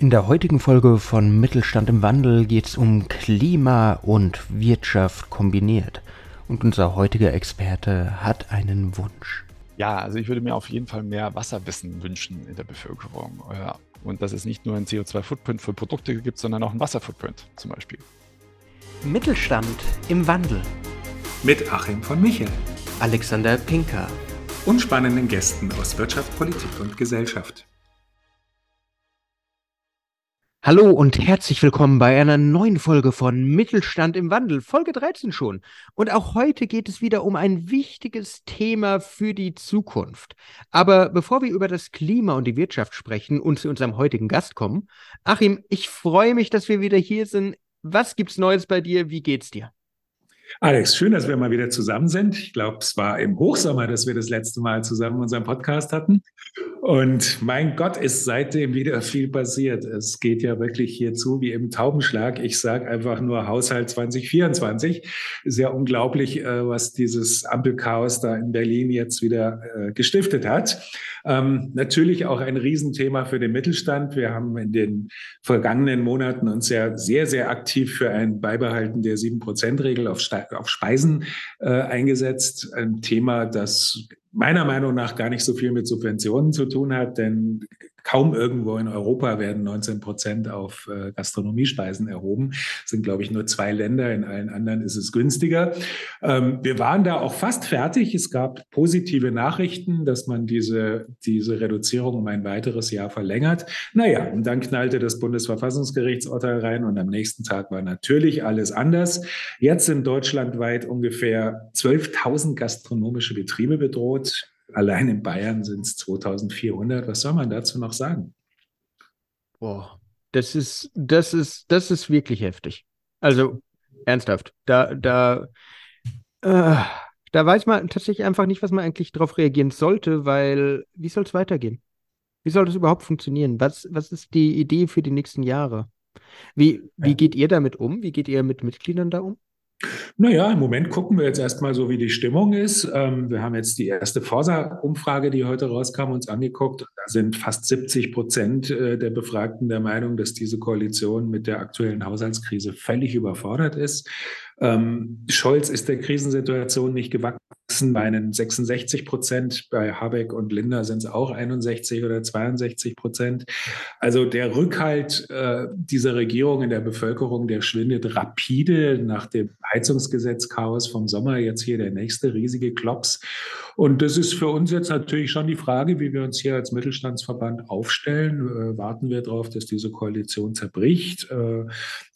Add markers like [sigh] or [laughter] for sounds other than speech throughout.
In der heutigen Folge von Mittelstand im Wandel geht es um Klima und Wirtschaft kombiniert. Und unser heutiger Experte hat einen Wunsch. Ja, also ich würde mir auf jeden Fall mehr Wasserwissen wünschen in der Bevölkerung. Und dass es nicht nur einen CO2-Footprint für Produkte gibt, sondern auch einen Wasserfootprint zum Beispiel. Mittelstand im Wandel. Mit Achim von Michel. Alexander Pinker. Und spannenden Gästen aus Wirtschaft, Politik und Gesellschaft. Hallo und herzlich willkommen bei einer neuen Folge von Mittelstand im Wandel, Folge 13 schon. Und auch heute geht es wieder um ein wichtiges Thema für die Zukunft. Aber bevor wir über das Klima und die Wirtschaft sprechen und zu unserem heutigen Gast kommen, Achim, ich freue mich, dass wir wieder hier sind. Was gibt's Neues bei dir? Wie geht's dir? Alex, schön, dass wir mal wieder zusammen sind. Ich glaube, es war im Hochsommer, dass wir das letzte Mal zusammen unseren Podcast hatten. Und mein Gott, ist seitdem wieder viel passiert. Es geht ja wirklich hier zu wie im Taubenschlag. Ich sage einfach nur Haushalt 2024. Ist ja unglaublich, äh, was dieses Ampelchaos da in Berlin jetzt wieder äh, gestiftet hat. Ähm, natürlich auch ein Riesenthema für den Mittelstand. Wir haben in den vergangenen Monaten uns ja sehr, sehr aktiv für ein Beibehalten der 7-Prozent-Regel auf, auf, Speisen äh, eingesetzt. Ein Thema, das meiner Meinung nach gar nicht so viel mit Subventionen zu tun hat, denn kaum irgendwo in Europa werden 19 Prozent auf äh, Gastronomiespeisen erhoben. Das sind, glaube ich, nur zwei Länder. In allen anderen ist es günstiger. Ähm, wir waren da auch fast fertig. Es gab positive Nachrichten, dass man diese, diese Reduzierung um ein weiteres Jahr verlängert. Naja, und dann knallte das Bundesverfassungsgerichtsurteil rein und am nächsten Tag war natürlich alles anders. Jetzt sind deutschlandweit ungefähr 12.000 gastronomische Betriebe bedroht. Allein in Bayern sind es 2400. Was soll man dazu noch sagen? Boah, das ist, das ist, das ist wirklich heftig. Also ernsthaft. Da, da, äh, da weiß man tatsächlich einfach nicht, was man eigentlich darauf reagieren sollte, weil wie soll es weitergehen? Wie soll das überhaupt funktionieren? Was, was ist die Idee für die nächsten Jahre? Wie, wie geht ihr damit um? Wie geht ihr mit Mitgliedern da um? Naja, im Moment gucken wir jetzt erstmal so, wie die Stimmung ist. Ähm, wir haben jetzt die erste Forsa-Umfrage, die heute rauskam, uns angeguckt. Da sind fast 70 Prozent äh, der Befragten der Meinung, dass diese Koalition mit der aktuellen Haushaltskrise völlig überfordert ist. Ähm, Scholz ist der Krisensituation nicht gewachsen bei 66 Prozent. Bei Habeck und Linda sind es auch 61 oder 62 Prozent. Also der Rückhalt äh, dieser Regierung in der Bevölkerung, der schwindet rapide nach dem Heizungsgesetzchaos vom Sommer. Jetzt hier der nächste riesige Klops. Und das ist für uns jetzt natürlich schon die Frage, wie wir uns hier als Mittelstandsverband aufstellen. Äh, warten wir darauf, dass diese Koalition zerbricht? Äh,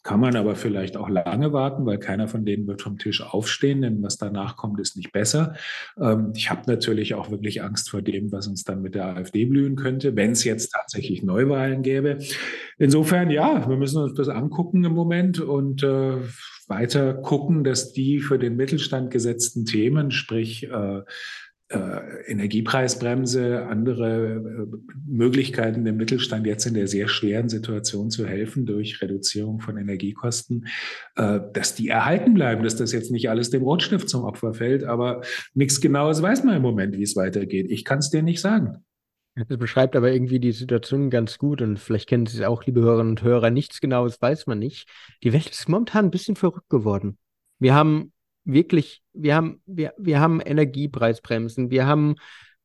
kann man aber vielleicht auch lange warten, weil keiner von denen wird vom Tisch aufstehen, denn was danach kommt, ist nicht besser. Ähm, ich habe natürlich auch wirklich Angst vor dem, was uns dann mit der AfD blühen könnte, wenn es jetzt tatsächlich Neuwahlen gäbe. Insofern, ja, wir müssen uns das angucken im Moment und äh, weiter gucken, dass die für den Mittelstand gesetzten Themen, sprich äh, Energiepreisbremse, andere äh, Möglichkeiten dem Mittelstand jetzt in der sehr schweren Situation zu helfen durch Reduzierung von Energiekosten, äh, dass die erhalten bleiben, dass das jetzt nicht alles dem Rotstift zum Opfer fällt. Aber nichts Genaues weiß man im Moment, wie es weitergeht. Ich kann es dir nicht sagen. Das beschreibt aber irgendwie die Situation ganz gut und vielleicht kennen Sie es auch, liebe Hörerinnen und Hörer. Nichts Genaues weiß man nicht. Die Welt ist momentan ein bisschen verrückt geworden. Wir haben wirklich, wir haben, wir, wir haben Energiepreisbremsen, wir haben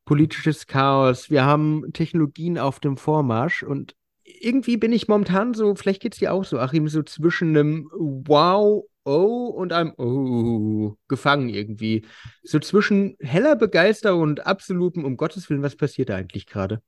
politisches Chaos, wir haben Technologien auf dem Vormarsch und irgendwie bin ich momentan so, vielleicht geht es dir auch so, Achim, so zwischen einem Wow, Oh und einem Oh gefangen irgendwie. So zwischen heller Begeisterung und absolutem, um Gottes Willen, was passiert da eigentlich gerade?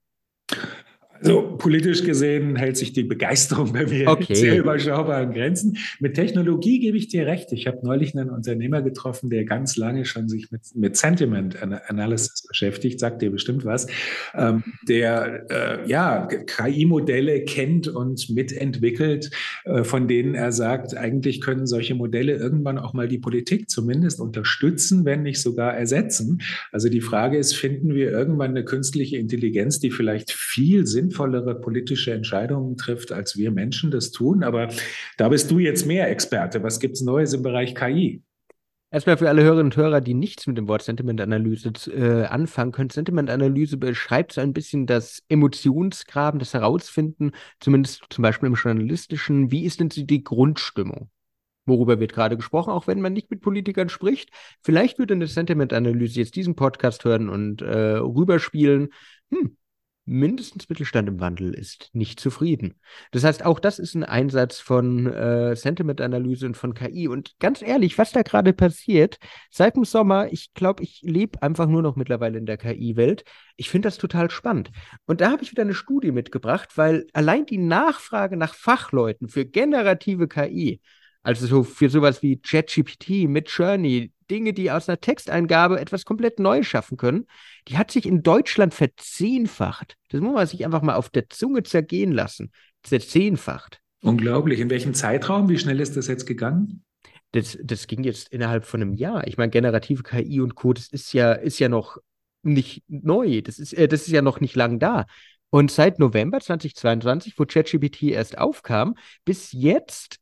Also politisch gesehen hält sich die Begeisterung bei mir okay. [laughs] sehr überschaubaren Grenzen. Mit Technologie gebe ich dir recht. Ich habe neulich einen Unternehmer getroffen, der ganz lange schon sich mit, mit Sentiment Analysis beschäftigt, sagt dir bestimmt was, ähm, der äh, ja KI-Modelle kennt und mitentwickelt, äh, von denen er sagt, eigentlich können solche Modelle irgendwann auch mal die Politik zumindest unterstützen, wenn nicht sogar ersetzen. Also die Frage ist, finden wir irgendwann eine künstliche Intelligenz, die vielleicht viel Sinn sinnvollere politische Entscheidungen trifft, als wir Menschen das tun. Aber da bist du jetzt mehr Experte. Was gibt es Neues im Bereich KI? Erstmal für alle Hörerinnen und Hörer, die nichts mit dem Wort Sentimentanalyse äh, anfangen können. Sentimentanalyse beschreibt so ein bisschen das Emotionsgraben, das Herausfinden, zumindest zum Beispiel im Journalistischen. Wie ist denn die Grundstimmung? Worüber wird gerade gesprochen, auch wenn man nicht mit Politikern spricht? Vielleicht würde eine Sentimentanalyse jetzt diesen Podcast hören und äh, rüberspielen. Hm, mindestens Mittelstand im Wandel ist nicht zufrieden. Das heißt, auch das ist ein Einsatz von äh, Sentiment-Analyse und von KI. Und ganz ehrlich, was da gerade passiert, seit dem Sommer, ich glaube, ich lebe einfach nur noch mittlerweile in der KI-Welt. Ich finde das total spannend. Und da habe ich wieder eine Studie mitgebracht, weil allein die Nachfrage nach Fachleuten für generative KI, also so für sowas wie ChatGPT, Midjourney, Dinge, die aus einer Texteingabe etwas komplett Neues schaffen können, die hat sich in Deutschland verzehnfacht. Das muss man sich einfach mal auf der Zunge zergehen lassen. Verzehnfacht. Unglaublich. In welchem Zeitraum? Wie schnell ist das jetzt gegangen? Das, das ging jetzt innerhalb von einem Jahr. Ich meine, generative KI und Co., das ist ja, ist ja noch nicht neu. Das ist, äh, das ist ja noch nicht lang da. Und seit November 2022, wo ChatGPT erst aufkam, bis jetzt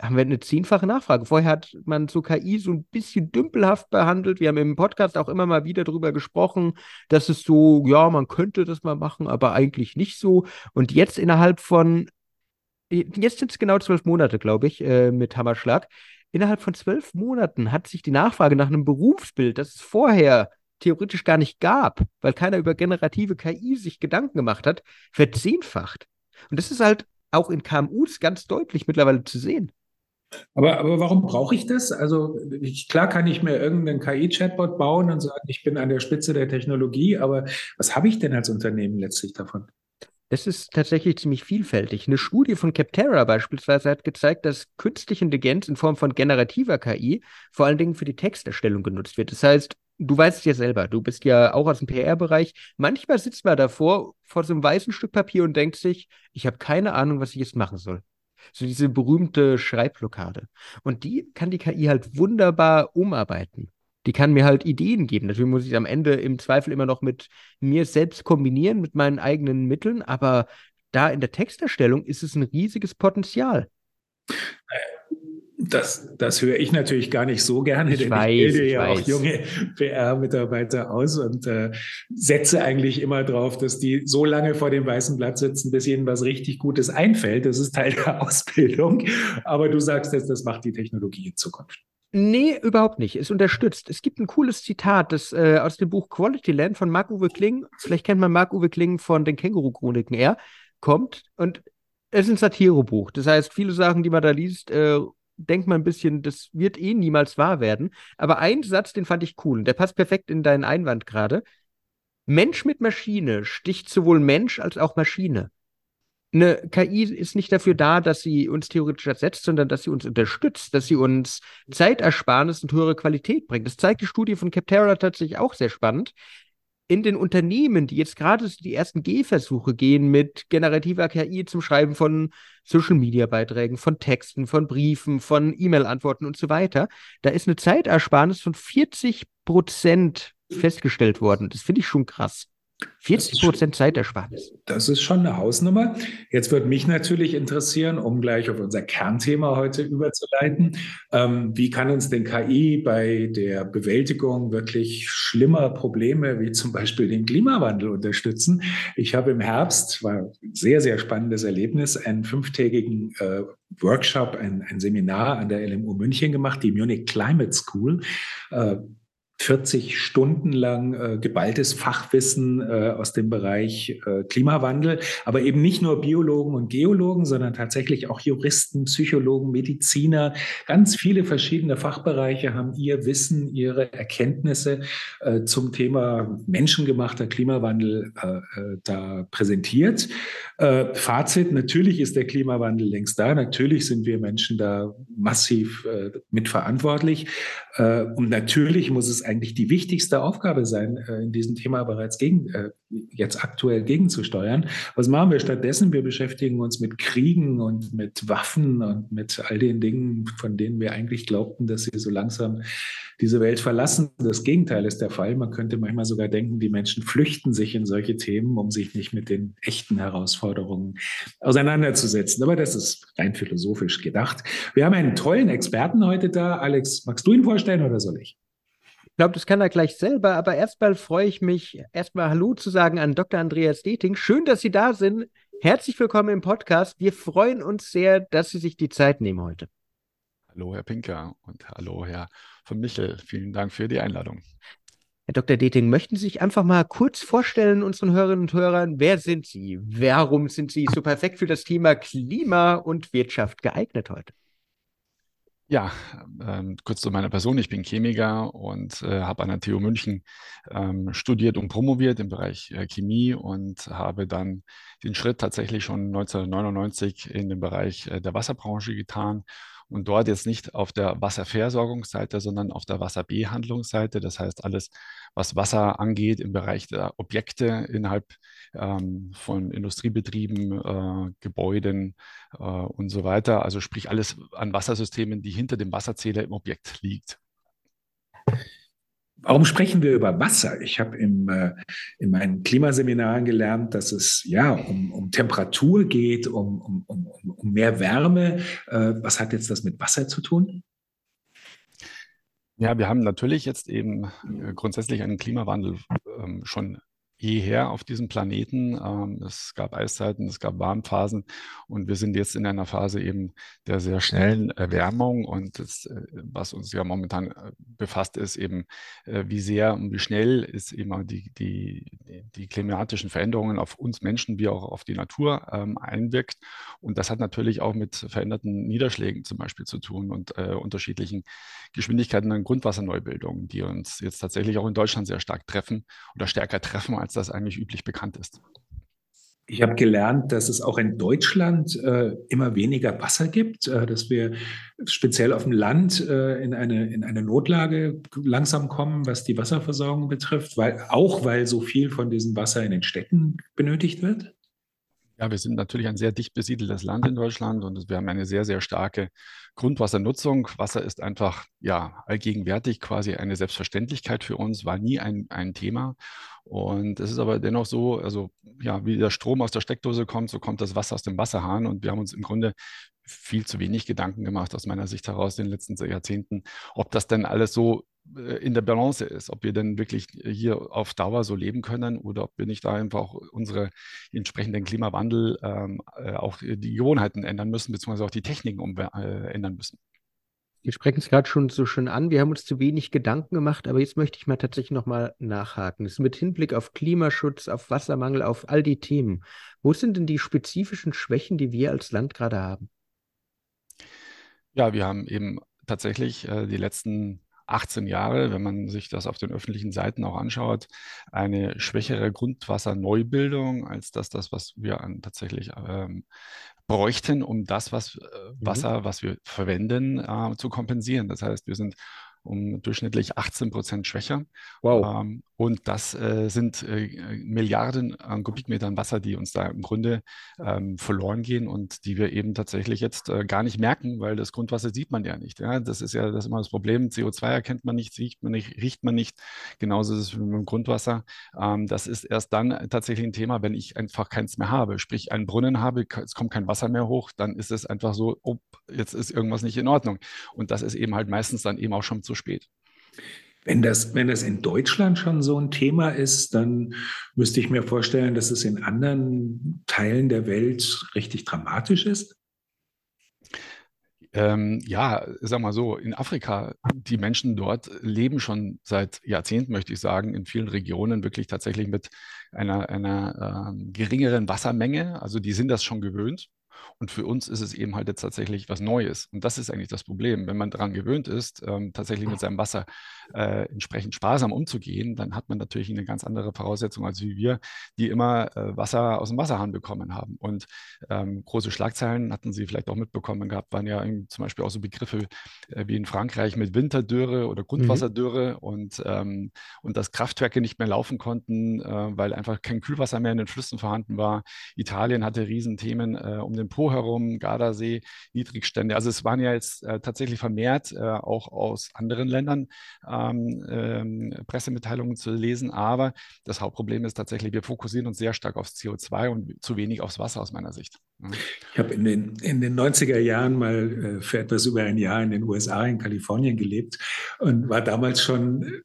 haben wir eine zehnfache Nachfrage. Vorher hat man so KI so ein bisschen dümpelhaft behandelt. Wir haben im Podcast auch immer mal wieder darüber gesprochen, dass es so, ja, man könnte das mal machen, aber eigentlich nicht so. Und jetzt innerhalb von, jetzt sind es genau zwölf Monate, glaube ich, äh, mit Hammerschlag. Innerhalb von zwölf Monaten hat sich die Nachfrage nach einem Berufsbild, das es vorher theoretisch gar nicht gab, weil keiner über generative KI sich Gedanken gemacht hat, verzehnfacht. Und das ist halt auch in KMUs ganz deutlich mittlerweile zu sehen. Aber, aber warum brauche ich das? Also ich, klar kann ich mir irgendeinen KI-Chatbot bauen und sagen, ich bin an der Spitze der Technologie, aber was habe ich denn als Unternehmen letztlich davon? Das ist tatsächlich ziemlich vielfältig. Eine Studie von Capterra beispielsweise hat gezeigt, dass künstliche Intelligenz in Form von generativer KI vor allen Dingen für die Texterstellung genutzt wird. Das heißt, du weißt es ja selber, du bist ja auch aus dem PR-Bereich. Manchmal sitzt man davor vor so einem weißen Stück Papier und denkt sich, ich habe keine Ahnung, was ich jetzt machen soll. So diese berühmte Schreibblockade. Und die kann die KI halt wunderbar umarbeiten. Die kann mir halt Ideen geben. Natürlich muss ich am Ende im Zweifel immer noch mit mir selbst kombinieren, mit meinen eigenen Mitteln, aber da in der Texterstellung ist es ein riesiges Potenzial. Das, das höre ich natürlich gar nicht so gerne, ich denn weiß, ich bilde ja weiß. auch junge PR-Mitarbeiter aus und äh, setze eigentlich immer darauf, dass die so lange vor dem weißen Blatt sitzen, bis ihnen was richtig Gutes einfällt. Das ist Teil [laughs] der Ausbildung. Aber du sagst jetzt, das macht die Technologie in Zukunft. Nee, überhaupt nicht. Es unterstützt. Es gibt ein cooles Zitat das, äh, aus dem Buch Quality Land von Marc-Uwe Kling. Vielleicht kennt man Marc-Uwe Kling von den Känguru-Chroniken. Er kommt und es ist ein Satirebuch. Das heißt, viele Sachen, die man da liest, äh, denkt man ein bisschen, das wird eh niemals wahr werden. Aber ein Satz, den fand ich cool. Und der passt perfekt in deinen Einwand gerade. Mensch mit Maschine sticht sowohl Mensch als auch Maschine. Eine KI ist nicht dafür da, dass sie uns theoretisch ersetzt, sondern dass sie uns unterstützt, dass sie uns Zeitersparnis und höhere Qualität bringt. Das zeigt die Studie von Capterra tatsächlich auch sehr spannend in den Unternehmen, die jetzt gerade die ersten Gehversuche gehen mit generativer KI zum Schreiben von Social-Media-Beiträgen, von Texten, von Briefen, von E-Mail-Antworten und so weiter, da ist eine Zeitersparnis von 40 Prozent festgestellt worden. Das finde ich schon krass. 40 Prozent Zeitersparnis. Das ist schon eine Hausnummer. Jetzt würde mich natürlich interessieren, um gleich auf unser Kernthema heute überzuleiten, ähm, wie kann uns denn KI bei der Bewältigung wirklich schlimmer Probleme wie zum Beispiel den Klimawandel unterstützen? Ich habe im Herbst, war ein sehr, sehr spannendes Erlebnis, einen fünftägigen äh, Workshop, ein, ein, Seminar an der LMU München gemacht, die Munich Climate School. Äh, 40 Stunden lang äh, geballtes Fachwissen äh, aus dem Bereich äh, Klimawandel, aber eben nicht nur Biologen und Geologen, sondern tatsächlich auch Juristen, Psychologen, Mediziner. Ganz viele verschiedene Fachbereiche haben ihr Wissen, ihre Erkenntnisse äh, zum Thema menschengemachter Klimawandel äh, äh, da präsentiert. Äh, Fazit, natürlich ist der Klimawandel längst da, natürlich sind wir Menschen da massiv äh, mitverantwortlich. Äh, und natürlich muss es eigentlich die wichtigste Aufgabe sein, äh, in diesem Thema bereits gegen, äh, jetzt aktuell gegenzusteuern. Was machen wir stattdessen? Wir beschäftigen uns mit Kriegen und mit Waffen und mit all den Dingen, von denen wir eigentlich glaubten, dass sie so langsam diese Welt verlassen. Das Gegenteil ist der Fall. Man könnte manchmal sogar denken, die Menschen flüchten sich in solche Themen, um sich nicht mit den echten Herausforderungen auseinanderzusetzen. Aber das ist rein philosophisch gedacht. Wir haben einen tollen Experten heute da. Alex, magst du ihn vorstellen oder soll ich? Ich glaube, das kann er gleich selber, aber erstmal freue ich mich, erstmal Hallo zu sagen an Dr. Andreas Deting. Schön, dass Sie da sind. Herzlich willkommen im Podcast. Wir freuen uns sehr, dass Sie sich die Zeit nehmen heute. Hallo, Herr Pinker und hallo, Herr von Michel. Vielen Dank für die Einladung. Herr Dr. Deting, möchten Sie sich einfach mal kurz vorstellen, unseren Hörerinnen und Hörern, wer sind Sie? Warum sind Sie so perfekt für das Thema Klima und Wirtschaft geeignet heute? Ja, ähm, kurz zu meiner Person. Ich bin Chemiker und äh, habe an der TU München ähm, studiert und promoviert im Bereich äh, Chemie und habe dann den Schritt tatsächlich schon 1999 in den Bereich äh, der Wasserbranche getan und dort jetzt nicht auf der Wasserversorgungsseite, sondern auf der Wasserbehandlungsseite. Das heißt, alles, was Wasser angeht im Bereich der Objekte innerhalb ähm, von Industriebetrieben, äh, Gebäuden äh, und so weiter. Also sprich alles an Wassersystemen, die hinter dem Wasserzähler im Objekt liegt. Warum sprechen wir über Wasser? Ich habe im, äh, in meinen Klimaseminaren gelernt, dass es ja um, um Temperatur geht, um, um, um, um mehr Wärme. Äh, was hat jetzt das mit Wasser zu tun? Ja, wir haben natürlich jetzt eben äh, grundsätzlich einen Klimawandel ähm, schon jeher auf diesem Planeten. Ähm, es gab Eiszeiten, es gab Warmphasen und wir sind jetzt in einer Phase eben der sehr schnellen Erwärmung. Und das, äh, was uns ja momentan äh, befasst, ist eben, äh, wie sehr und wie schnell ist eben die, die, die klimatischen Veränderungen auf uns Menschen wie auch auf die Natur ähm, einwirkt. Und das hat natürlich auch mit veränderten Niederschlägen zum Beispiel zu tun und äh, unterschiedlichen Geschwindigkeiten an Grundwasserneubildungen, die uns jetzt tatsächlich auch in Deutschland sehr stark treffen oder stärker treffen als das eigentlich üblich bekannt ist. Ich habe gelernt, dass es auch in Deutschland äh, immer weniger Wasser gibt, äh, dass wir speziell auf dem Land äh, in, eine, in eine Notlage langsam kommen, was die Wasserversorgung betrifft, weil, auch weil so viel von diesem Wasser in den Städten benötigt wird. Ja, wir sind natürlich ein sehr dicht besiedeltes Land in Deutschland und wir haben eine sehr, sehr starke Grundwassernutzung. Wasser ist einfach ja allgegenwärtig, quasi eine Selbstverständlichkeit für uns, war nie ein, ein Thema. Und es ist aber dennoch so, also ja, wie der Strom aus der Steckdose kommt, so kommt das Wasser aus dem Wasserhahn. Und wir haben uns im Grunde viel zu wenig Gedanken gemacht, aus meiner Sicht heraus, in den letzten Jahrzehnten, ob das denn alles so äh, in der Balance ist, ob wir denn wirklich hier auf Dauer so leben können oder ob wir nicht da einfach auch unsere entsprechenden Klimawandel ähm, äh, auch die Gewohnheiten ändern müssen, beziehungsweise auch die Techniken um, äh, ändern müssen. Wir sprechen es gerade schon so schön an. Wir haben uns zu wenig Gedanken gemacht, aber jetzt möchte ich mal tatsächlich nochmal nachhaken. Das ist mit Hinblick auf Klimaschutz, auf Wassermangel, auf all die Themen. Wo sind denn die spezifischen Schwächen, die wir als Land gerade haben? Ja, wir haben eben tatsächlich äh, die letzten 18 Jahre, wenn man sich das auf den öffentlichen Seiten auch anschaut, eine schwächere Grundwasserneubildung als das, das was wir an tatsächlich ähm, bräuchten, um das, was äh, mhm. Wasser, was wir verwenden, äh, zu kompensieren. Das heißt, wir sind um durchschnittlich 18 Prozent schwächer. Wow. Ähm, und das äh, sind äh, Milliarden an Kubikmetern Wasser, die uns da im Grunde ähm, verloren gehen und die wir eben tatsächlich jetzt äh, gar nicht merken, weil das Grundwasser sieht man ja nicht. Ja? Das ist ja das ist immer das Problem. CO2 erkennt man nicht, riecht man nicht, riecht man nicht. Genauso ist es mit dem Grundwasser. Ähm, das ist erst dann tatsächlich ein Thema, wenn ich einfach keins mehr habe. Sprich, einen Brunnen habe, es kommt kein Wasser mehr hoch, dann ist es einfach so, oh, jetzt ist irgendwas nicht in Ordnung. Und das ist eben halt meistens dann eben auch schon zu spät. Wenn das, wenn das in Deutschland schon so ein Thema ist, dann müsste ich mir vorstellen, dass es in anderen Teilen der Welt richtig dramatisch ist. Ähm, ja, sag mal so, in Afrika, die Menschen dort leben schon seit Jahrzehnten, möchte ich sagen, in vielen Regionen wirklich tatsächlich mit einer, einer äh, geringeren Wassermenge. Also die sind das schon gewöhnt. Und für uns ist es eben halt jetzt tatsächlich was Neues. Und das ist eigentlich das Problem. Wenn man daran gewöhnt ist, ähm, tatsächlich mit seinem Wasser äh, entsprechend sparsam umzugehen, dann hat man natürlich eine ganz andere Voraussetzung als wie wir, die immer äh, Wasser aus dem Wasserhahn bekommen haben. Und ähm, große Schlagzeilen hatten Sie vielleicht auch mitbekommen gehabt, waren ja zum Beispiel auch so Begriffe äh, wie in Frankreich mit Winterdürre oder mhm. Grundwasserdürre mhm. und, ähm, und dass Kraftwerke nicht mehr laufen konnten, äh, weil einfach kein Kühlwasser mehr in den Flüssen vorhanden war. Italien hatte Riesenthemen äh, um den Po herum, Gardasee, Niedrigstände. Also es waren ja jetzt äh, tatsächlich vermehrt äh, auch aus anderen Ländern ähm, ähm, Pressemitteilungen zu lesen. Aber das Hauptproblem ist tatsächlich, wir fokussieren uns sehr stark aufs CO2 und zu wenig aufs Wasser aus meiner Sicht. Ich habe in den, in den 90er Jahren mal äh, für etwas über ein Jahr in den USA, in Kalifornien gelebt und war damals schon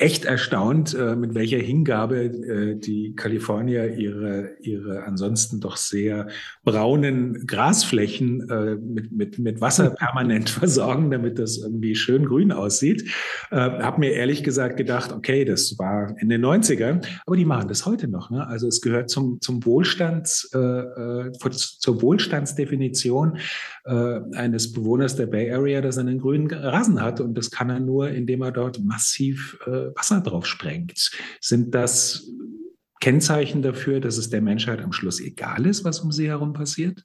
echt erstaunt, äh, mit welcher Hingabe äh, die Kalifornier ihre, ihre ansonsten doch sehr braunen Grasflächen äh, mit, mit, mit Wasser permanent [laughs] versorgen, damit das irgendwie schön grün aussieht. Habe mir ehrlich gesagt gedacht, okay, das war in den 90ern, aber die machen das heute noch. Ne? Also es gehört zum, zum Wohlstands, äh, zur Wohlstandsdefinition äh, eines Bewohners der Bay Area, dass er einen grünen Rasen hat. Und das kann er nur, indem er dort massiv äh, Wasser drauf sprengt. Sind das Kennzeichen dafür, dass es der Menschheit am Schluss egal ist, was um sie herum passiert?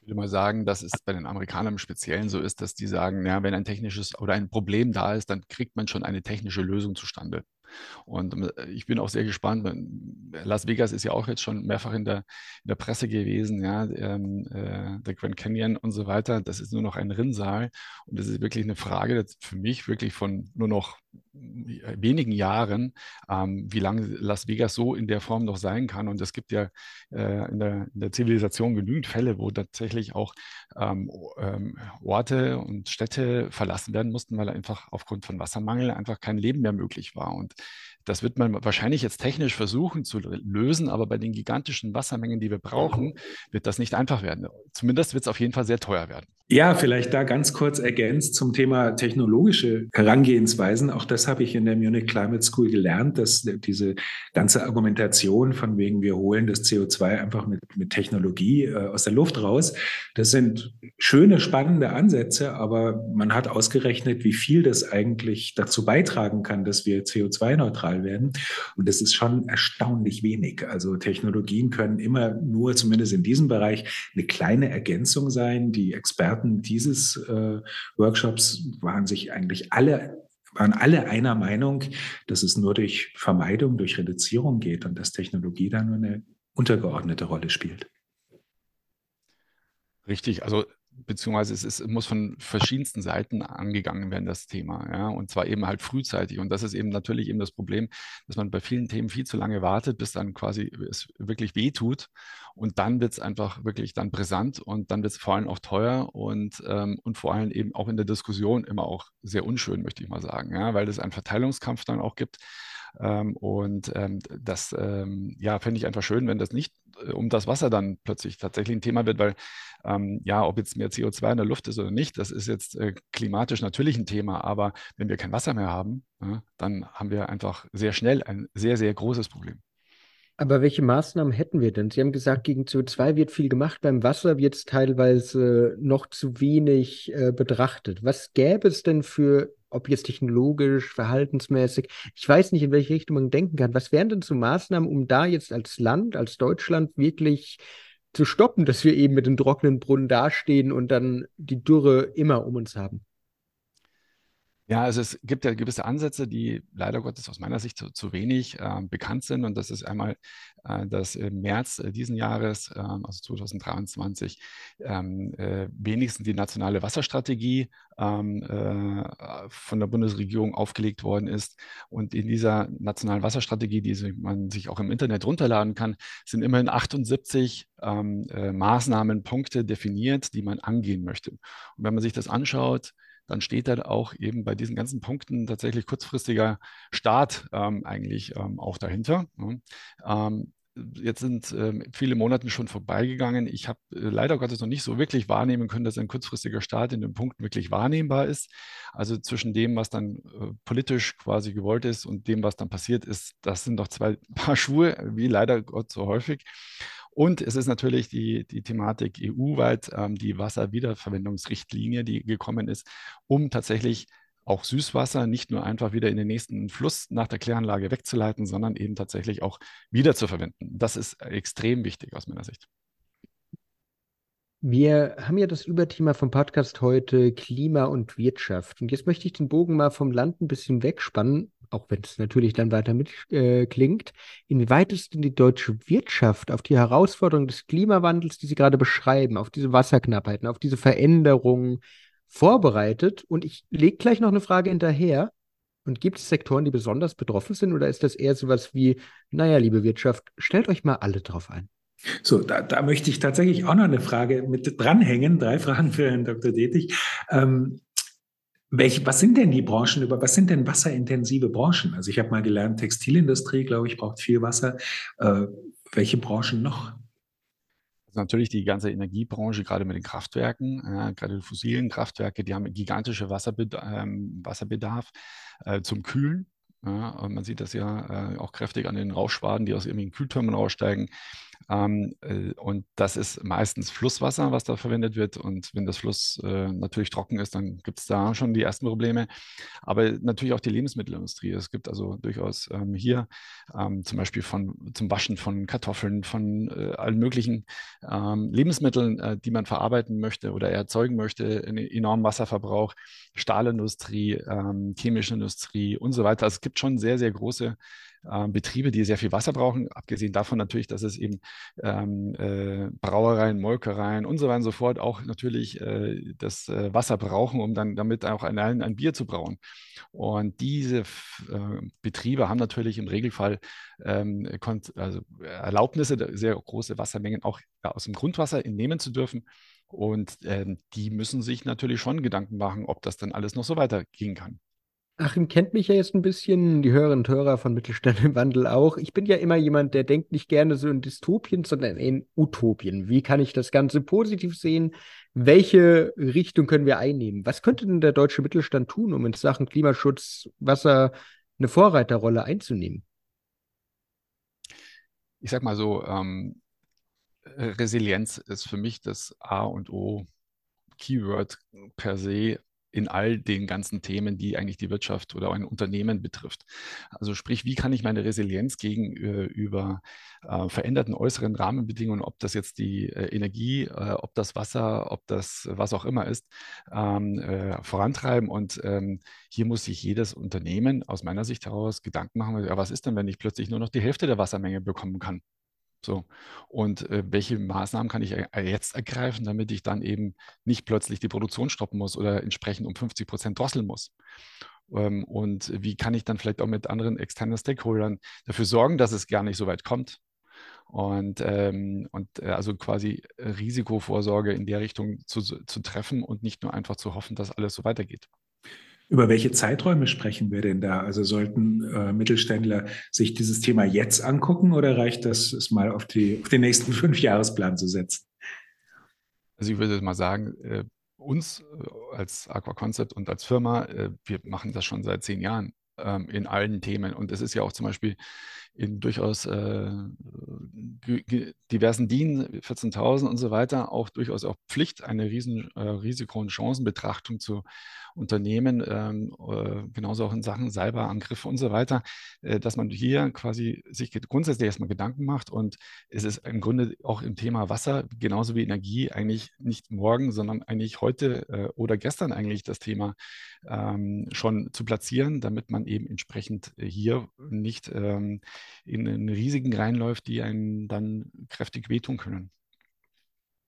Ich würde mal sagen, dass es bei den Amerikanern im Speziellen so ist, dass die sagen, ja, wenn ein technisches oder ein Problem da ist, dann kriegt man schon eine technische Lösung zustande. Und äh, ich bin auch sehr gespannt. Las Vegas ist ja auch jetzt schon mehrfach in der, in der Presse gewesen, ja, ähm, äh, der Grand Canyon und so weiter. Das ist nur noch ein Rinnsal. Und das ist wirklich eine Frage für mich wirklich von nur noch wenigen Jahren, ähm, wie lange Las Vegas so in der Form noch sein kann. Und es gibt ja äh, in, der, in, der, Zivilisation genügend Fälle, wo tatsächlich auch ähm, ähm, Orte und Städte verlassen werden mussten, weil einfach aufgrund von Wassermangel einfach kein Leben mehr möglich war. Und das wird man wahrscheinlich jetzt technisch versuchen zu lösen, aber bei den gigantischen Wassermengen, die wir brauchen, wird das nicht einfach werden. Zumindest wird es auf jeden Fall sehr teuer werden. Ja, vielleicht da ganz kurz ergänzt zum Thema technologische Herangehensweisen. Auch das habe ich in der Munich Climate School gelernt, dass diese ganze Argumentation von wegen, wir holen das CO2 einfach mit, mit Technologie äh, aus der Luft raus, das sind schöne, spannende Ansätze, aber man hat ausgerechnet, wie viel das eigentlich dazu beitragen kann, dass wir CO2-neutral werden. Und das ist schon erstaunlich wenig. Also Technologien können immer nur, zumindest in diesem Bereich, eine kleine Ergänzung sein. Die Experten Experten dieses äh, Workshops waren sich eigentlich alle waren alle einer Meinung, dass es nur durch Vermeidung, durch Reduzierung geht und dass Technologie da nur eine untergeordnete Rolle spielt. Richtig, also beziehungsweise es, ist, muss von verschiedensten Seiten angegangen werden, das Thema. Ja, und zwar eben halt frühzeitig. Und das ist eben natürlich eben das Problem, dass man bei vielen Themen viel zu lange wartet, bis dann quasi es wirklich wehtut. Und dann wird es einfach wirklich dann brisant und dann wird es vor allem auch teuer und, ähm, und vor allem eben auch in der Diskussion immer auch sehr unschön, möchte ich mal sagen, ja, weil es einen Verteilungskampf dann auch gibt. Ähm, und ähm, das ähm, ja, fände ich einfach schön, wenn das nicht um das Wasser dann plötzlich tatsächlich ein Thema wird, weil ähm, ja, ob jetzt mehr CO2 in der Luft ist oder nicht, das ist jetzt äh, klimatisch natürlich ein Thema, aber wenn wir kein Wasser mehr haben, ja, dann haben wir einfach sehr schnell ein sehr, sehr großes Problem. Aber welche Maßnahmen hätten wir denn? Sie haben gesagt, gegen CO2 wird viel gemacht, beim Wasser wird es teilweise noch zu wenig äh, betrachtet. Was gäbe es denn für ob jetzt technologisch, verhaltensmäßig. Ich weiß nicht, in welche Richtung man denken kann. Was wären denn so Maßnahmen, um da jetzt als Land, als Deutschland wirklich zu stoppen, dass wir eben mit den trockenen Brunnen dastehen und dann die Dürre immer um uns haben? Ja, also es gibt ja gewisse Ansätze, die leider Gottes aus meiner Sicht zu, zu wenig äh, bekannt sind. Und das ist einmal, äh, dass im März äh, diesen Jahres, ähm, also 2023, ähm, äh, wenigstens die nationale Wasserstrategie ähm, äh, von der Bundesregierung aufgelegt worden ist. Und in dieser nationalen Wasserstrategie, die man sich auch im Internet runterladen kann, sind immerhin 78 ähm, äh, Maßnahmenpunkte definiert, die man angehen möchte. Und wenn man sich das anschaut, dann steht da auch eben bei diesen ganzen Punkten tatsächlich kurzfristiger Start ähm, eigentlich ähm, auch dahinter. Ne? Ähm, jetzt sind ähm, viele Monate schon vorbeigegangen. Ich habe äh, leider Gottes noch nicht so wirklich wahrnehmen können, dass ein kurzfristiger Start in den Punkten wirklich wahrnehmbar ist. Also zwischen dem, was dann äh, politisch quasi gewollt ist und dem, was dann passiert ist, das sind doch zwei [laughs] Paar Schuhe, wie leider Gott so häufig. Und es ist natürlich die, die Thematik EU-weit, ähm, die Wasserwiederverwendungsrichtlinie, die gekommen ist, um tatsächlich auch Süßwasser nicht nur einfach wieder in den nächsten Fluss nach der Kläranlage wegzuleiten, sondern eben tatsächlich auch wiederzuverwenden. Das ist extrem wichtig aus meiner Sicht. Wir haben ja das Überthema vom Podcast heute Klima und Wirtschaft. Und jetzt möchte ich den Bogen mal vom Land ein bisschen wegspannen, auch wenn es natürlich dann weiter mitklingt. Äh, Inwieweit ist denn die deutsche Wirtschaft auf die Herausforderungen des Klimawandels, die Sie gerade beschreiben, auf diese Wasserknappheiten, auf diese Veränderungen vorbereitet? Und ich lege gleich noch eine Frage hinterher. Und gibt es Sektoren, die besonders betroffen sind, oder ist das eher so was wie, naja, liebe Wirtschaft, stellt euch mal alle drauf ein? So, da, da möchte ich tatsächlich auch noch eine Frage mit dranhängen. Drei Fragen für Herrn Dr. Detig. Ähm, welche, was sind denn die Branchen über, was sind denn wasserintensive Branchen? Also ich habe mal gelernt, Textilindustrie, glaube ich, braucht viel Wasser. Äh, welche Branchen noch? Also natürlich die ganze Energiebranche, gerade mit den Kraftwerken, äh, gerade die fossilen Kraftwerke, die haben gigantische Wasserbed ähm, Wasserbedarf äh, zum Kühlen. Ja, man sieht das ja äh, auch kräftig an den Rauchschwaden, die aus irgendwelchen Kühltürmen aussteigen. Ähm, äh, und das ist meistens Flusswasser, was da verwendet wird. Und wenn das Fluss äh, natürlich trocken ist, dann gibt es da schon die ersten Probleme. Aber natürlich auch die Lebensmittelindustrie. Es gibt also durchaus ähm, hier ähm, zum Beispiel von, zum Waschen von Kartoffeln, von äh, allen möglichen ähm, Lebensmitteln, äh, die man verarbeiten möchte oder erzeugen möchte, einen enormen Wasserverbrauch, Stahlindustrie, ähm, chemische Industrie und so weiter. Also es gibt schon sehr, sehr große Betriebe, die sehr viel Wasser brauchen, abgesehen davon natürlich, dass es eben ähm, äh, Brauereien, Molkereien und so weiter und so fort auch natürlich äh, das äh, Wasser brauchen, um dann damit auch ein, ein Bier zu brauen. Und diese äh, Betriebe haben natürlich im Regelfall ähm, also Erlaubnisse, sehr große Wassermengen auch aus dem Grundwasser entnehmen zu dürfen. Und ähm, die müssen sich natürlich schon Gedanken machen, ob das dann alles noch so weitergehen kann. Achim kennt mich ja jetzt ein bisschen, die Hörerinnen und Hörer von Mittelstand im Wandel auch. Ich bin ja immer jemand, der denkt nicht gerne so in Dystopien, sondern in Utopien. Wie kann ich das Ganze positiv sehen? Welche Richtung können wir einnehmen? Was könnte denn der deutsche Mittelstand tun, um in Sachen Klimaschutz, Wasser eine Vorreiterrolle einzunehmen? Ich sag mal so, ähm, Resilienz ist für mich das A und O Keyword per se in all den ganzen Themen, die eigentlich die Wirtschaft oder ein Unternehmen betrifft. Also sprich, wie kann ich meine Resilienz gegenüber äh, veränderten äußeren Rahmenbedingungen, ob das jetzt die äh, Energie, äh, ob das Wasser, ob das was auch immer ist, ähm, äh, vorantreiben. Und ähm, hier muss sich jedes Unternehmen aus meiner Sicht heraus Gedanken machen, ja, was ist denn, wenn ich plötzlich nur noch die Hälfte der Wassermenge bekommen kann? So. Und äh, welche Maßnahmen kann ich jetzt ergreifen, damit ich dann eben nicht plötzlich die Produktion stoppen muss oder entsprechend um 50 Prozent drosseln muss? Ähm, und wie kann ich dann vielleicht auch mit anderen externen Stakeholdern dafür sorgen, dass es gar nicht so weit kommt? Und, ähm, und äh, also quasi Risikovorsorge in der Richtung zu, zu treffen und nicht nur einfach zu hoffen, dass alles so weitergeht. Über welche Zeiträume sprechen wir denn da? Also sollten äh, Mittelständler sich dieses Thema jetzt angucken oder reicht das, es mal auf, die, auf den nächsten [laughs] Fünfjahresplan zu setzen? Also ich würde mal sagen, äh, uns äh, als Aqua Concept und als Firma, äh, wir machen das schon seit zehn Jahren ähm, in allen Themen. Und es ist ja auch zum Beispiel in durchaus äh, diversen DIN 14.000 und so weiter auch durchaus auch Pflicht, eine riesen äh, Risiko- und Chancenbetrachtung zu unternehmen, ähm, äh, genauso auch in Sachen Cyberangriffe und so weiter, äh, dass man hier quasi sich grundsätzlich erstmal Gedanken macht und es ist im Grunde auch im Thema Wasser genauso wie Energie eigentlich nicht morgen, sondern eigentlich heute äh, oder gestern eigentlich das Thema ähm, schon zu platzieren, damit man eben entsprechend hier nicht ähm, in einen riesigen reinläuft, die einen dann kräftig wehtun können.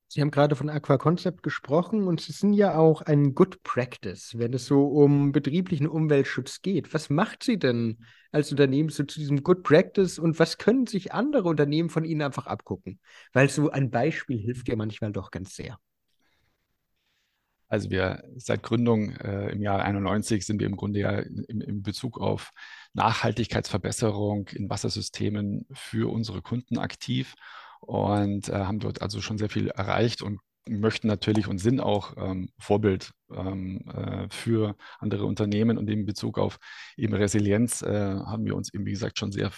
Sie haben gerade von Aqua Concept gesprochen und Sie sind ja auch ein Good Practice, wenn es so um betrieblichen Umweltschutz geht. Was macht Sie denn als Unternehmen so zu diesem Good Practice und was können sich andere Unternehmen von Ihnen einfach abgucken? Weil so ein Beispiel hilft ja manchmal doch ganz sehr. Also wir seit Gründung äh, im Jahr 91 sind wir im Grunde ja im, im Bezug auf Nachhaltigkeitsverbesserung in Wassersystemen für unsere Kunden aktiv und äh, haben dort also schon sehr viel erreicht und möchten natürlich und sind auch ähm, Vorbild ähm, äh, für andere Unternehmen und in Bezug auf eben Resilienz äh, haben wir uns eben, wie gesagt, schon sehr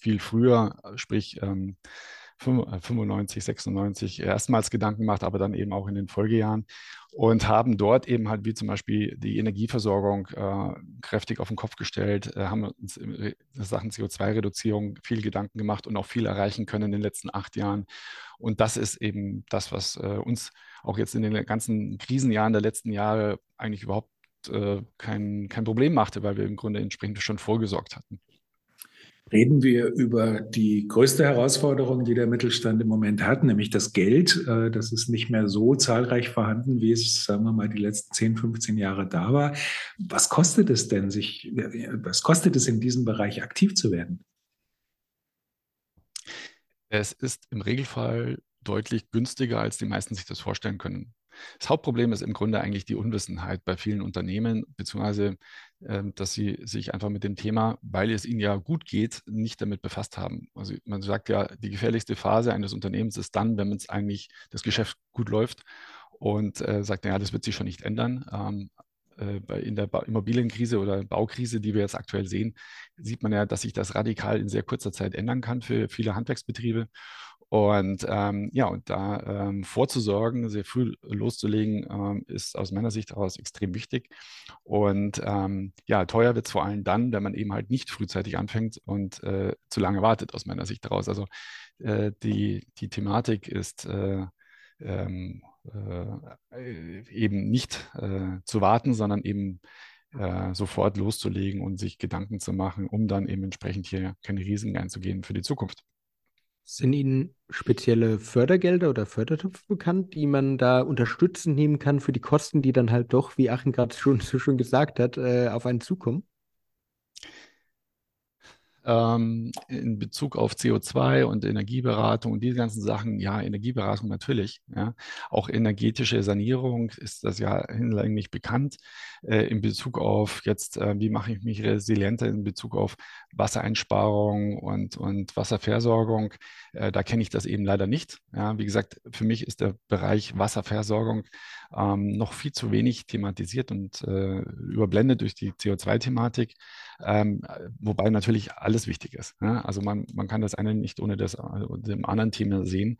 viel früher, sprich ähm, 95, 96 erstmals Gedanken gemacht, aber dann eben auch in den Folgejahren und haben dort eben halt wie zum Beispiel die Energieversorgung äh, kräftig auf den Kopf gestellt, äh, haben uns in Sachen CO2-Reduzierung viel Gedanken gemacht und auch viel erreichen können in den letzten acht Jahren. Und das ist eben das, was äh, uns auch jetzt in den ganzen Krisenjahren der letzten Jahre eigentlich überhaupt äh, kein, kein Problem machte, weil wir im Grunde entsprechend schon vorgesorgt hatten. Reden wir über die größte Herausforderung, die der Mittelstand im Moment hat, nämlich das Geld. Äh, das ist nicht mehr so zahlreich vorhanden, wie es, sagen wir mal, die letzten 10, 15 Jahre da war. Was kostet es denn, sich, was kostet es in diesem Bereich aktiv zu werden? Es ist im Regelfall deutlich günstiger, als die meisten sich das vorstellen können. Das Hauptproblem ist im Grunde eigentlich die Unwissenheit bei vielen Unternehmen, beziehungsweise, äh, dass sie sich einfach mit dem Thema, weil es ihnen ja gut geht, nicht damit befasst haben. Also man sagt ja, die gefährlichste Phase eines Unternehmens ist dann, wenn es eigentlich das Geschäft gut läuft und äh, sagt, ja, das wird sich schon nicht ändern. Ähm, äh, in der Immobilienkrise oder Baukrise, die wir jetzt aktuell sehen, sieht man ja, dass sich das radikal in sehr kurzer Zeit ändern kann für viele Handwerksbetriebe. Und ähm, ja, und da ähm, vorzusorgen, sehr früh loszulegen, ähm, ist aus meiner Sicht heraus extrem wichtig. Und ähm, ja, teuer wird es vor allem dann, wenn man eben halt nicht frühzeitig anfängt und äh, zu lange wartet, aus meiner Sicht heraus. Also äh, die, die Thematik ist äh, ähm, äh, eben nicht äh, zu warten, sondern eben äh, sofort loszulegen und sich Gedanken zu machen, um dann eben entsprechend hier keine Risiken einzugehen für die Zukunft. Sind Ihnen spezielle Fördergelder oder Fördertöpfe bekannt, die man da unterstützend nehmen kann für die Kosten, die dann halt doch, wie Achim gerade schon so schön gesagt hat, äh, auf einen zukommen? Ähm, in Bezug auf CO2 und Energieberatung und diese ganzen Sachen, ja, Energieberatung natürlich. Ja. Auch energetische Sanierung ist das ja hinlänglich bekannt. Äh, in Bezug auf jetzt, äh, wie mache ich mich resilienter in Bezug auf Wassereinsparung und, und Wasserversorgung, äh, da kenne ich das eben leider nicht. Ja. Wie gesagt, für mich ist der Bereich Wasserversorgung ähm, noch viel zu wenig thematisiert und äh, überblendet durch die CO2-Thematik, ähm, wobei natürlich alles wichtig ist. Ne? Also man, man kann das eine nicht ohne das also dem anderen Thema sehen,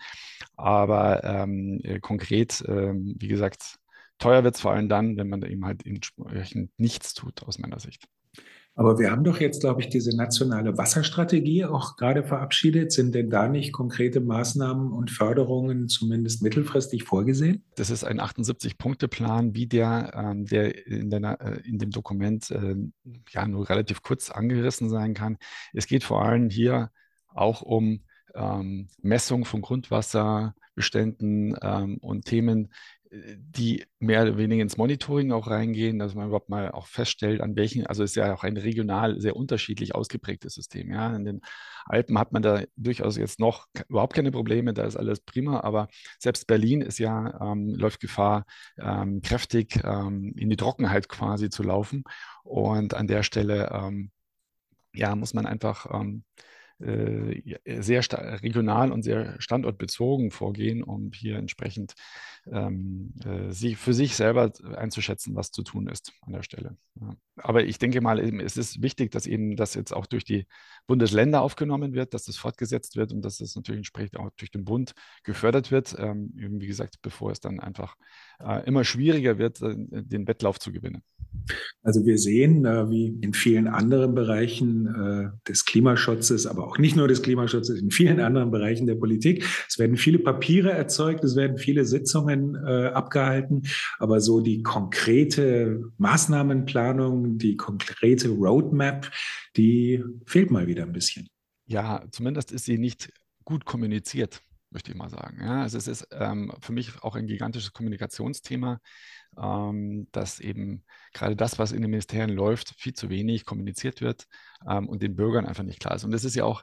aber ähm, äh, konkret, ähm, wie gesagt, teuer wird es vor allem dann, wenn man eben halt entsprechend nichts tut, aus meiner Sicht. Aber wir haben doch jetzt, glaube ich, diese nationale Wasserstrategie auch gerade verabschiedet. Sind denn da nicht konkrete Maßnahmen und Förderungen zumindest mittelfristig vorgesehen? Das ist ein 78-Punkte-Plan, wie der, ähm, der, in, der äh, in, dem Dokument äh, ja nur relativ kurz angerissen sein kann. Es geht vor allem hier auch um ähm, Messung von Grundwasserbeständen ähm, und Themen, die mehr oder weniger ins Monitoring auch reingehen, dass man überhaupt mal auch feststellt, an welchen, also es ist ja auch ein regional sehr unterschiedlich ausgeprägtes System. Ja, in den Alpen hat man da durchaus jetzt noch überhaupt keine Probleme, da ist alles prima, aber selbst Berlin ist ja, ähm, läuft Gefahr, ähm, kräftig ähm, in die Trockenheit quasi zu laufen. Und an der Stelle, ähm, ja, muss man einfach ähm, äh, sehr regional und sehr standortbezogen vorgehen, um hier entsprechend ähm, äh, sie, für sich selber einzuschätzen, was zu tun ist an der Stelle. Ja. Aber ich denke mal, es ist wichtig, dass eben das jetzt auch durch die Bundesländer aufgenommen wird, dass das fortgesetzt wird und dass das natürlich entsprechend auch durch den Bund gefördert wird. Ähm, wie gesagt, bevor es dann einfach äh, immer schwieriger wird, äh, den Wettlauf zu gewinnen. Also wir sehen, äh, wie in vielen anderen Bereichen äh, des Klimaschutzes, aber auch nicht nur des Klimaschutzes, in vielen anderen Bereichen der Politik, es werden viele Papiere erzeugt, es werden viele Sitzungen äh, abgehalten, aber so die konkrete Maßnahmenplanung, die konkrete Roadmap, die fehlt mal wieder ein bisschen. Ja, zumindest ist sie nicht gut kommuniziert möchte ich mal sagen. Ja, also es ist ähm, für mich auch ein gigantisches Kommunikationsthema, ähm, dass eben gerade das, was in den Ministerien läuft, viel zu wenig kommuniziert wird ähm, und den Bürgern einfach nicht klar ist. Und das ist ja auch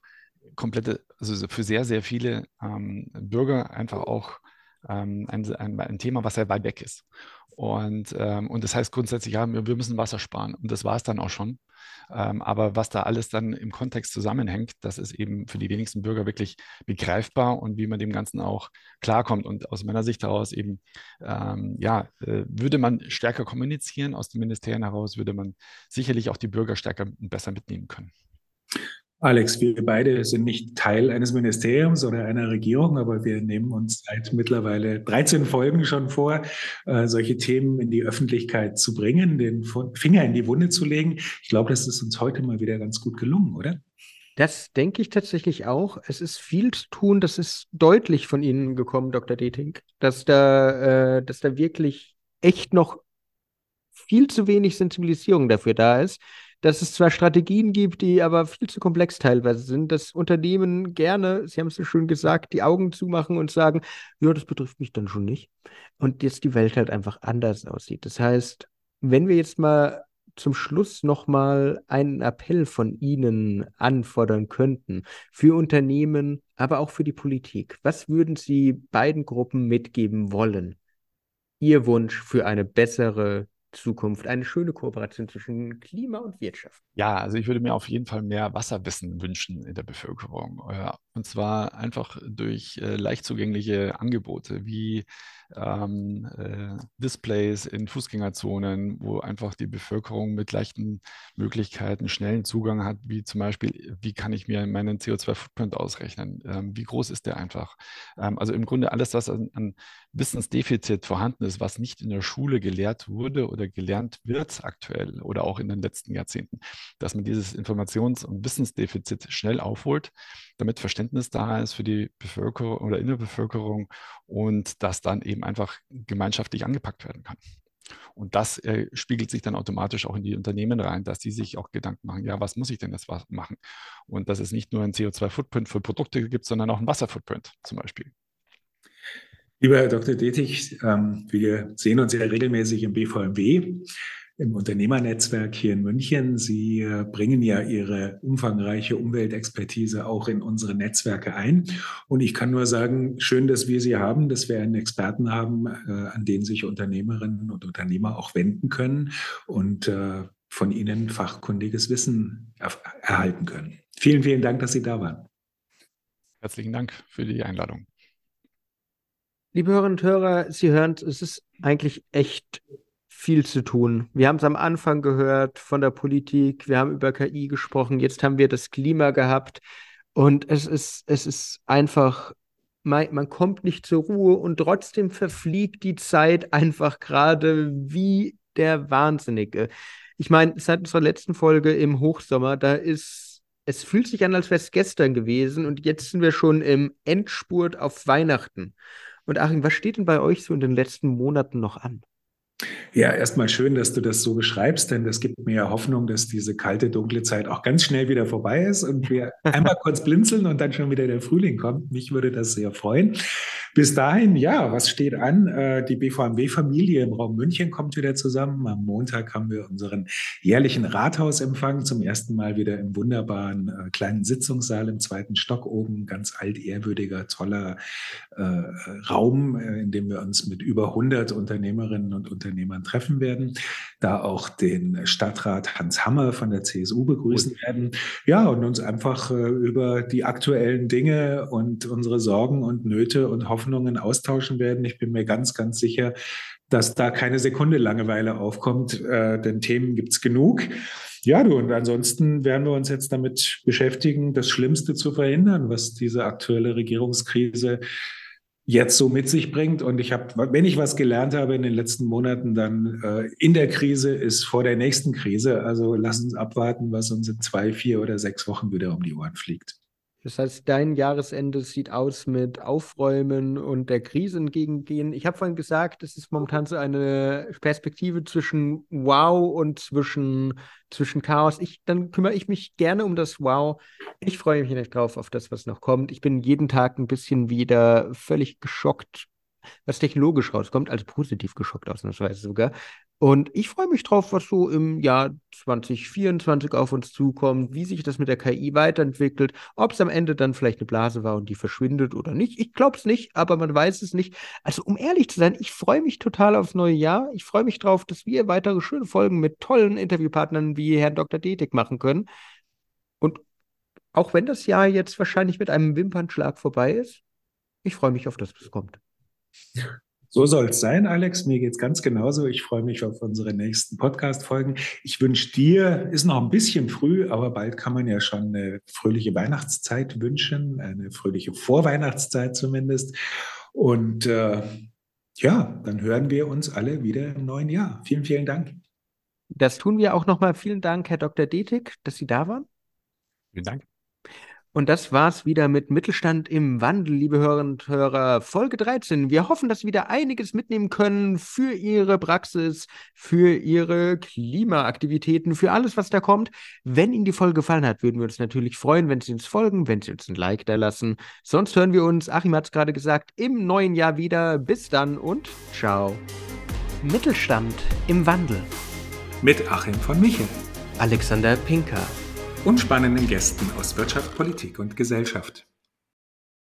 komplette, also für sehr, sehr viele ähm, Bürger einfach auch ähm, ein, ein, ein, Thema, was sehr weit weg ist. Und, ähm, und das heißt grundsätzlich, ja, wir müssen Wasser sparen. Und das war es dann auch schon. Ähm, aber was da alles dann im Kontext zusammenhängt, das ist eben für die wenigsten Bürger wirklich begreifbar und wie man dem Ganzen auch klarkommt. Und aus meiner Sicht heraus eben, ähm, ja, äh, würde man stärker kommunizieren aus den Ministerien heraus, würde man sicherlich auch die Bürger stärker und besser mitnehmen können. Alex, wir beide sind nicht Teil eines Ministeriums oder einer Regierung, aber wir nehmen uns seit mittlerweile 13 Folgen schon vor, äh, solche Themen in die Öffentlichkeit zu bringen, den Finger in die Wunde zu legen. Ich glaube, das ist uns heute mal wieder ganz gut gelungen, oder? Das denke ich tatsächlich auch. Es ist viel zu tun. Das ist deutlich von Ihnen gekommen, Dr. Deting, dass da, äh, dass da wirklich echt noch viel zu wenig Sensibilisierung dafür da ist dass es zwar Strategien gibt, die aber viel zu komplex teilweise sind, dass Unternehmen gerne, Sie haben es so schön gesagt, die Augen zumachen und sagen, ja, das betrifft mich dann schon nicht. Und jetzt die Welt halt einfach anders aussieht. Das heißt, wenn wir jetzt mal zum Schluss nochmal einen Appell von Ihnen anfordern könnten für Unternehmen, aber auch für die Politik. Was würden Sie beiden Gruppen mitgeben wollen? Ihr Wunsch für eine bessere Zukunft, eine schöne Kooperation zwischen Klima und Wirtschaft. Ja, also ich würde mir auf jeden Fall mehr Wasserwissen wünschen in der Bevölkerung. Und zwar einfach durch äh, leicht zugängliche Angebote wie ähm, äh, Displays in Fußgängerzonen, wo einfach die Bevölkerung mit leichten Möglichkeiten schnellen Zugang hat, wie zum Beispiel, wie kann ich mir meinen CO2-Footprint ausrechnen? Ähm, wie groß ist der einfach? Ähm, also im Grunde alles, was an, an, Wissensdefizit vorhanden ist, was nicht in der Schule gelehrt wurde oder gelernt wird aktuell oder auch in den letzten Jahrzehnten, dass man dieses Informations- und Wissensdefizit schnell aufholt, damit Verständnis da ist für die Bevölkerung oder in der Bevölkerung und dass dann eben einfach gemeinschaftlich angepackt werden kann. Und das äh, spiegelt sich dann automatisch auch in die Unternehmen rein, dass die sich auch Gedanken machen, ja, was muss ich denn jetzt machen? Und dass es nicht nur einen CO2-Footprint für Produkte gibt, sondern auch einen Wasser-Footprint zum Beispiel. Lieber Herr Dr. Detig, ähm, wir sehen uns ja regelmäßig im BVMW im Unternehmernetzwerk hier in München. Sie äh, bringen ja Ihre umfangreiche Umweltexpertise auch in unsere Netzwerke ein. Und ich kann nur sagen, schön, dass wir Sie haben, dass wir einen Experten haben, äh, an den sich Unternehmerinnen und Unternehmer auch wenden können und äh, von Ihnen fachkundiges Wissen erhalten können. Vielen, vielen Dank, dass Sie da waren. Herzlichen Dank für die Einladung. Liebe Hörerinnen und Hörer, Sie hören, es ist eigentlich echt viel zu tun. Wir haben es am Anfang gehört von der Politik, wir haben über KI gesprochen, jetzt haben wir das Klima gehabt und es ist, es ist einfach, man, man kommt nicht zur Ruhe und trotzdem verfliegt die Zeit einfach gerade wie der Wahnsinnige. Ich meine, seit unserer letzten Folge im Hochsommer, da ist, es fühlt sich an, als wäre es gestern gewesen und jetzt sind wir schon im Endspurt auf Weihnachten. Und Achim, was steht denn bei euch so in den letzten Monaten noch an? Ja, erstmal schön, dass du das so beschreibst, denn das gibt mir ja Hoffnung, dass diese kalte, dunkle Zeit auch ganz schnell wieder vorbei ist und wir [laughs] einmal kurz blinzeln und dann schon wieder der Frühling kommt. Mich würde das sehr freuen. Bis dahin, ja, was steht an? Äh, die BVMW-Familie im Raum München kommt wieder zusammen. Am Montag haben wir unseren jährlichen Rathausempfang zum ersten Mal wieder im wunderbaren äh, kleinen Sitzungssaal im zweiten Stock oben. Ganz altehrwürdiger, toller äh, Raum, äh, in dem wir uns mit über 100 Unternehmerinnen und Unternehmern treffen werden. Da auch den Stadtrat Hans Hammer von der CSU begrüßen werden. Ja, und uns einfach äh, über die aktuellen Dinge und unsere Sorgen und Nöte und Hoffnungen Hoffnungen austauschen werden. Ich bin mir ganz, ganz sicher, dass da keine Sekunde Langeweile aufkommt, äh, denn Themen gibt es genug. Ja, du, und ansonsten werden wir uns jetzt damit beschäftigen, das Schlimmste zu verhindern, was diese aktuelle Regierungskrise jetzt so mit sich bringt. Und ich habe, wenn ich was gelernt habe in den letzten Monaten, dann äh, in der Krise ist vor der nächsten Krise. Also lass uns abwarten, was uns in zwei, vier oder sechs Wochen wieder um die Ohren fliegt. Das heißt, dein Jahresende sieht aus mit Aufräumen und der Krise entgegengehen. Ich habe vorhin gesagt, es ist momentan so eine Perspektive zwischen Wow und zwischen, zwischen Chaos. Ich, dann kümmere ich mich gerne um das Wow. Ich freue mich nicht drauf auf das, was noch kommt. Ich bin jeden Tag ein bisschen wieder völlig geschockt was technologisch rauskommt, also positiv geschockt ausnahmsweise sogar. Und ich freue mich drauf, was so im Jahr 2024 auf uns zukommt, wie sich das mit der KI weiterentwickelt, ob es am Ende dann vielleicht eine Blase war und die verschwindet oder nicht. Ich glaube es nicht, aber man weiß es nicht. Also um ehrlich zu sein, ich freue mich total aufs neue Jahr. Ich freue mich drauf, dass wir weitere schöne Folgen mit tollen Interviewpartnern wie Herrn Dr. Detik machen können. Und auch wenn das Jahr jetzt wahrscheinlich mit einem Wimpernschlag vorbei ist, ich freue mich auf das, was kommt. So soll es sein, Alex. Mir geht es ganz genauso. Ich freue mich auf unsere nächsten Podcast-Folgen. Ich wünsche dir, ist noch ein bisschen früh, aber bald kann man ja schon eine fröhliche Weihnachtszeit wünschen, eine fröhliche Vorweihnachtszeit zumindest. Und äh, ja, dann hören wir uns alle wieder im neuen Jahr. Vielen, vielen Dank. Das tun wir auch nochmal. Vielen Dank, Herr Dr. Detig, dass Sie da waren. Vielen Dank. Und das war's wieder mit Mittelstand im Wandel, liebe Hörerinnen und Hörer, Folge 13. Wir hoffen, dass Sie wieder einiges mitnehmen können für Ihre Praxis, für Ihre Klimaaktivitäten, für alles, was da kommt. Wenn Ihnen die Folge gefallen hat, würden wir uns natürlich freuen, wenn Sie uns folgen, wenn Sie uns ein Like da lassen. Sonst hören wir uns, Achim hat es gerade gesagt, im neuen Jahr wieder. Bis dann und ciao. Mittelstand im Wandel. Mit Achim von Michel. Alexander Pinker und spannenden Gästen aus Wirtschaft, Politik und Gesellschaft.